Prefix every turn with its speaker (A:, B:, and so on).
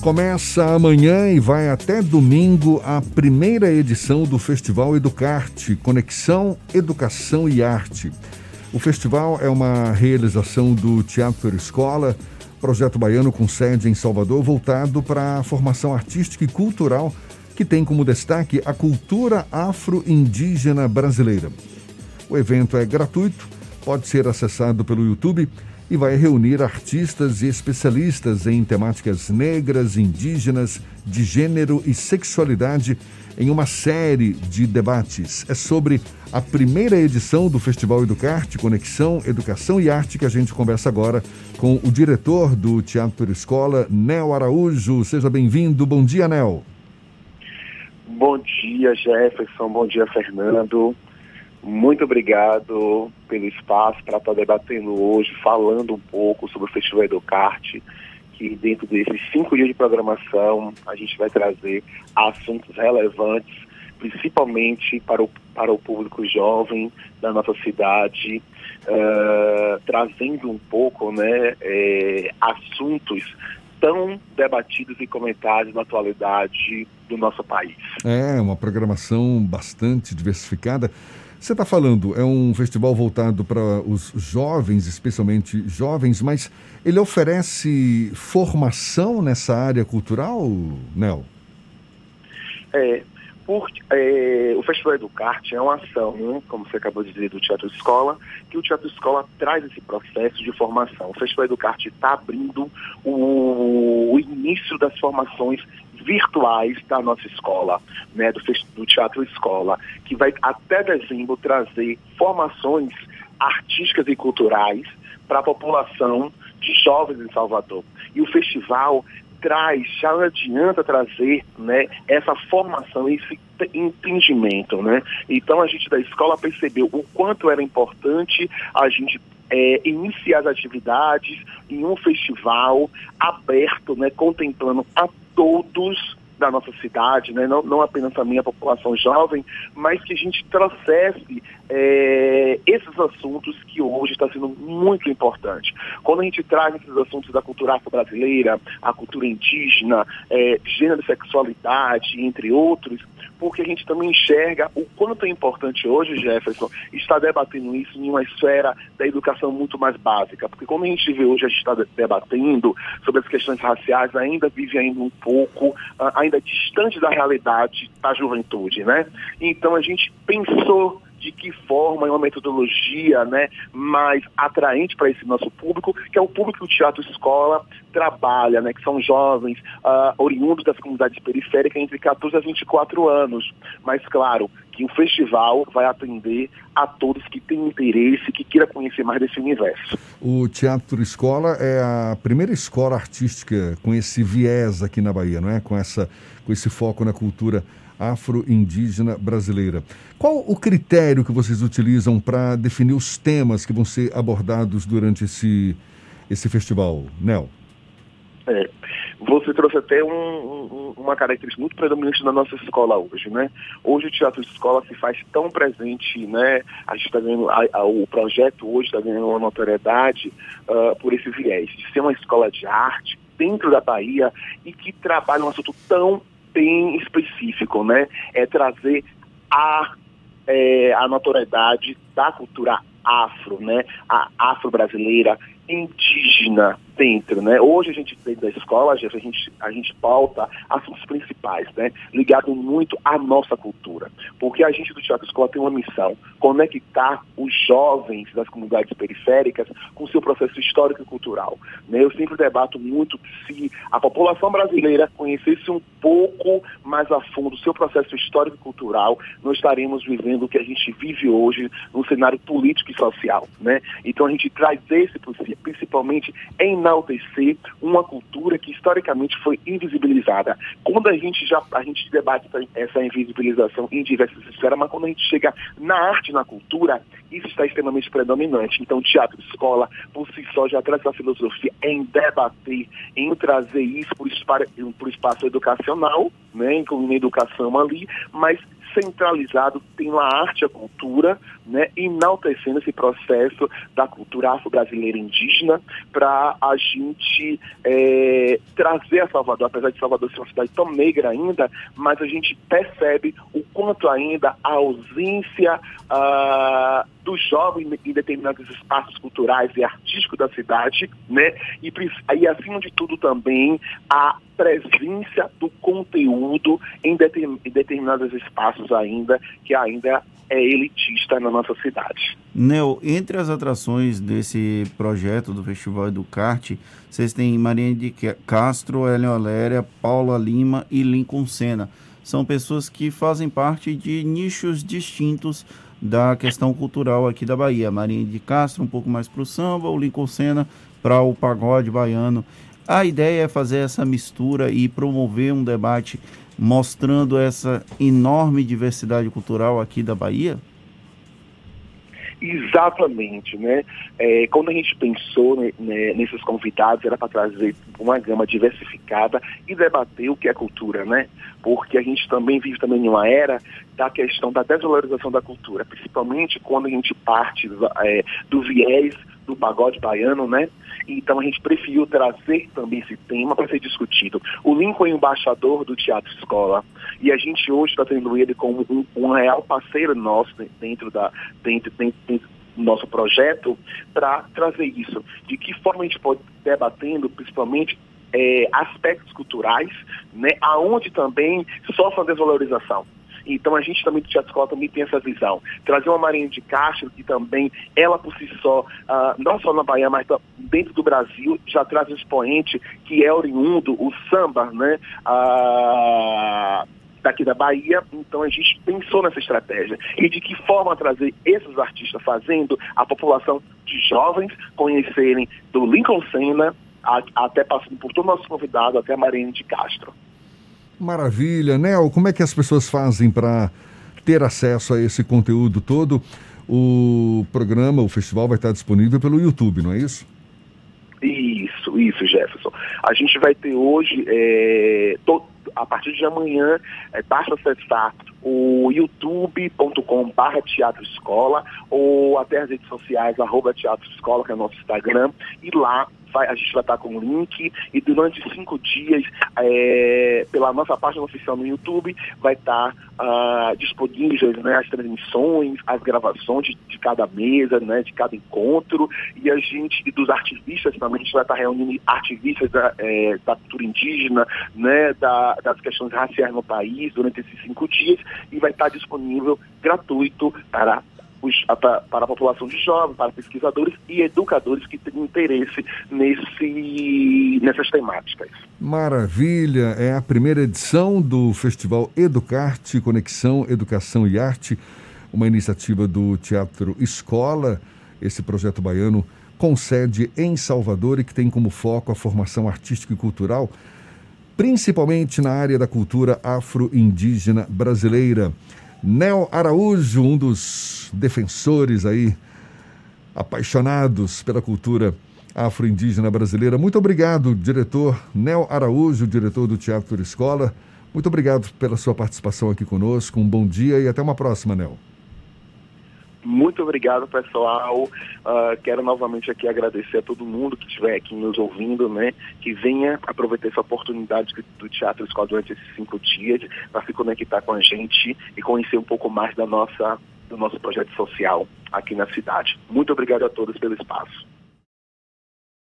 A: Começa amanhã e vai até domingo a primeira edição do Festival Educarte Conexão, Educação e Arte. O festival é uma realização do Teatro Escola, projeto baiano com sede em Salvador, voltado para a formação artística e cultural, que tem como destaque a cultura afro-indígena brasileira. O evento é gratuito, pode ser acessado pelo YouTube e vai reunir artistas e especialistas em temáticas negras, indígenas, de gênero e sexualidade em uma série de debates. É sobre a primeira edição do Festival Educarte, Conexão, Educação e Arte, que a gente conversa agora com o diretor do Teatro Escola, Nel Araújo. Seja bem-vindo. Bom dia, Nel.
B: Bom dia, Jefferson. Bom dia, Fernando. Muito obrigado pelo espaço para estar debatendo hoje, falando um pouco sobre o Festival Educarte, que dentro desses cinco dias de programação a gente vai trazer assuntos relevantes, principalmente para o, para o público jovem da nossa cidade, uh, trazendo um pouco né, é, assuntos tão debatidos e comentados na atualidade do nosso país.
A: É, uma programação bastante diversificada. Você está falando, é um festival voltado para os jovens, especialmente jovens, mas ele oferece formação nessa área cultural, Nel?
B: É, porque é, o Festival Educarte é uma ação, né, como você acabou de dizer, do Teatro Escola, que o Teatro Escola traz esse processo de formação. O Festival Educarte está abrindo o, o início das formações virtuais da nossa escola, né, do, do Teatro Escola, que vai até dezembro trazer formações artísticas e culturais para a população de jovens em Salvador. E o festival traz, já adianta trazer né, essa formação, esse entendimento. Né? Então a gente da escola percebeu o quanto era importante a gente é, iniciar as atividades em um festival aberto, né, contemplando a todos da nossa cidade, né? não, não apenas a população jovem, mas que a gente trouxesse é, esses assuntos que hoje está sendo muito importante. Quando a gente traz esses assuntos da cultura afro-brasileira, a cultura indígena, é, gênero e sexualidade, entre outros, porque a gente também enxerga o quanto é importante hoje, Jefferson, estar debatendo isso em uma esfera da educação muito mais básica. Porque quando a gente vê hoje, a gente está debatendo sobre as questões raciais, ainda vive ainda um pouco, ainda distante da realidade da juventude, né? Então a gente pensou de que forma é uma metodologia né, mais atraente para esse nosso público, que é o público que o Teatro Escola trabalha, né, que são jovens uh, oriundos das comunidades periféricas entre 14 a 24 anos. Mas, claro, que o festival vai atender a todos que têm interesse, que queiram conhecer mais desse universo.
A: O Teatro Escola é a primeira escola artística com esse viés aqui na Bahia, não é? Com, essa, com esse foco na cultura afro-indígena brasileira. Qual o critério que vocês utilizam para definir os temas que vão ser abordados durante esse, esse festival, Nel?
B: É, você trouxe até um, um, uma característica muito predominante na nossa escola hoje, né? Hoje o teatro de escola se faz tão presente, né? A gente está ganhando, a, a, o projeto hoje está ganhando uma notoriedade uh, por esse viés, de ser uma escola de arte dentro da Bahia e que trabalha um assunto tão bem específico, né? É trazer a, é, a notoriedade da cultura afro, né? A afro-brasileira, indígena, dentro, né? Hoje a gente dentro da escola, a gente, a gente pauta assuntos principais, né? Ligado muito à nossa cultura. Porque a gente do Teatro Escola tem uma missão, conectar os jovens das comunidades periféricas com o seu processo histórico e cultural. Né? Eu sempre debato muito se a população brasileira conhecesse um pouco mais a fundo o seu processo histórico e cultural, nós estaremos vivendo o que a gente vive hoje no cenário político e social, né? Então a gente traz esse principalmente enaltecer uma cultura que historicamente foi invisibilizada. Quando a gente já a gente debate essa invisibilização em diversas esferas, mas quando a gente chega na arte, na cultura, isso está extremamente predominante. Então, teatro escola, por si só, já traz essa filosofia em debater, em trazer isso para o espaço educacional, né, incluindo a educação ali, mas centralizado, tem a arte a cultura, né, enaltecendo esse processo da cultura afro-brasileira indígena para a gente é, trazer a Salvador, apesar de Salvador ser uma cidade tão negra ainda, mas a gente percebe o quanto ainda a ausência uh, do jovem em determinados espaços culturais e artísticos da cidade, né? E, e acima de tudo também a presença do conteúdo em, em determinados espaços ainda que ainda é elitista na nossa cidade.
C: Nel, entre as atrações desse projeto do Festival Educarte, vocês têm Maria de Castro, Hélio Oléria, Paula Lima e Lincoln Senna. São pessoas que fazem parte de nichos distintos da questão cultural aqui da Bahia. Marinha de Castro um pouco mais para o samba, o Lincoln Senna para o pagode baiano. A ideia é fazer essa mistura e promover um debate mostrando essa enorme diversidade cultural aqui da Bahia?
B: Exatamente, né? É, quando a gente pensou né, né nesses convidados, era para trazer uma gama diversificada e debater o que é cultura, né? Porque a gente também vive também em uma era da questão da desvalorização da cultura, principalmente quando a gente parte é, do viés do pagode baiano, né? Então a gente preferiu trazer também esse tema para ser discutido. O Lincoln é embaixador do Teatro Escola e a gente hoje está tendo ele como um, um, real parceiro nosso dentro da dentro, dentro, dentro nosso projeto para trazer isso. De que forma a gente pode debatendo, principalmente é, aspectos culturais, né, aonde também sofre a desvalorização. Então a gente também do Teatro Escola também tem essa visão. Trazer uma Marinha de Castro, que também, ela por si só, uh, não só na Bahia, mas dentro do Brasil, já traz um expoente que é oriundo, o samba, né? Uh, daqui da Bahia, então a gente pensou nessa estratégia. E de que forma trazer esses artistas fazendo a população de jovens conhecerem do Lincoln Senna, a, até passando por todo o nosso convidado, até a Marinha de Castro.
A: Maravilha, Nel, como é que as pessoas fazem para ter acesso a esse conteúdo todo? O programa, o festival vai estar disponível pelo YouTube, não é isso?
B: Isso, isso, Jefferson. A gente vai ter hoje, é, to, a partir de amanhã, é, basta acessar o youtube.com barra Teatro Escola ou até as redes sociais, arroba Teatro Escola, que é o nosso Instagram, e lá vai, a gente vai estar com o link. E durante cinco dias, é, pela nossa página oficial no YouTube, vai estar uh, disponíveis né, as transmissões, as gravações de, de, cada mesa, né, de cada encontro, e a gente, e dos artivistas também, a gente vai estar reunindo artivistas da, é, da cultura indígena, né, da, das questões raciais no país durante esses cinco dias, e vai estar disponível gratuito para para a população de jovens, para pesquisadores e educadores que têm interesse nesse, nessas temáticas.
A: Maravilha! É a primeira edição do Festival Educarte, Conexão, Educação e Arte, uma iniciativa do Teatro Escola, esse projeto baiano com sede em Salvador e que tem como foco a formação artística e cultural, principalmente na área da cultura afro-indígena brasileira. Nel Araújo, um dos defensores aí, apaixonados pela cultura afro-indígena brasileira. Muito obrigado, diretor Nel Araújo, diretor do Teatro Escola. Muito obrigado pela sua participação aqui conosco. Um bom dia e até uma próxima, Nel.
B: Muito obrigado, pessoal. Uh, quero novamente aqui agradecer a todo mundo que estiver aqui nos ouvindo, né? Que venha aproveitar essa oportunidade do Teatro Escola durante esses cinco dias para se conectar com a gente e conhecer um pouco mais da nossa, do nosso projeto social aqui na cidade. Muito obrigado a todos pelo espaço.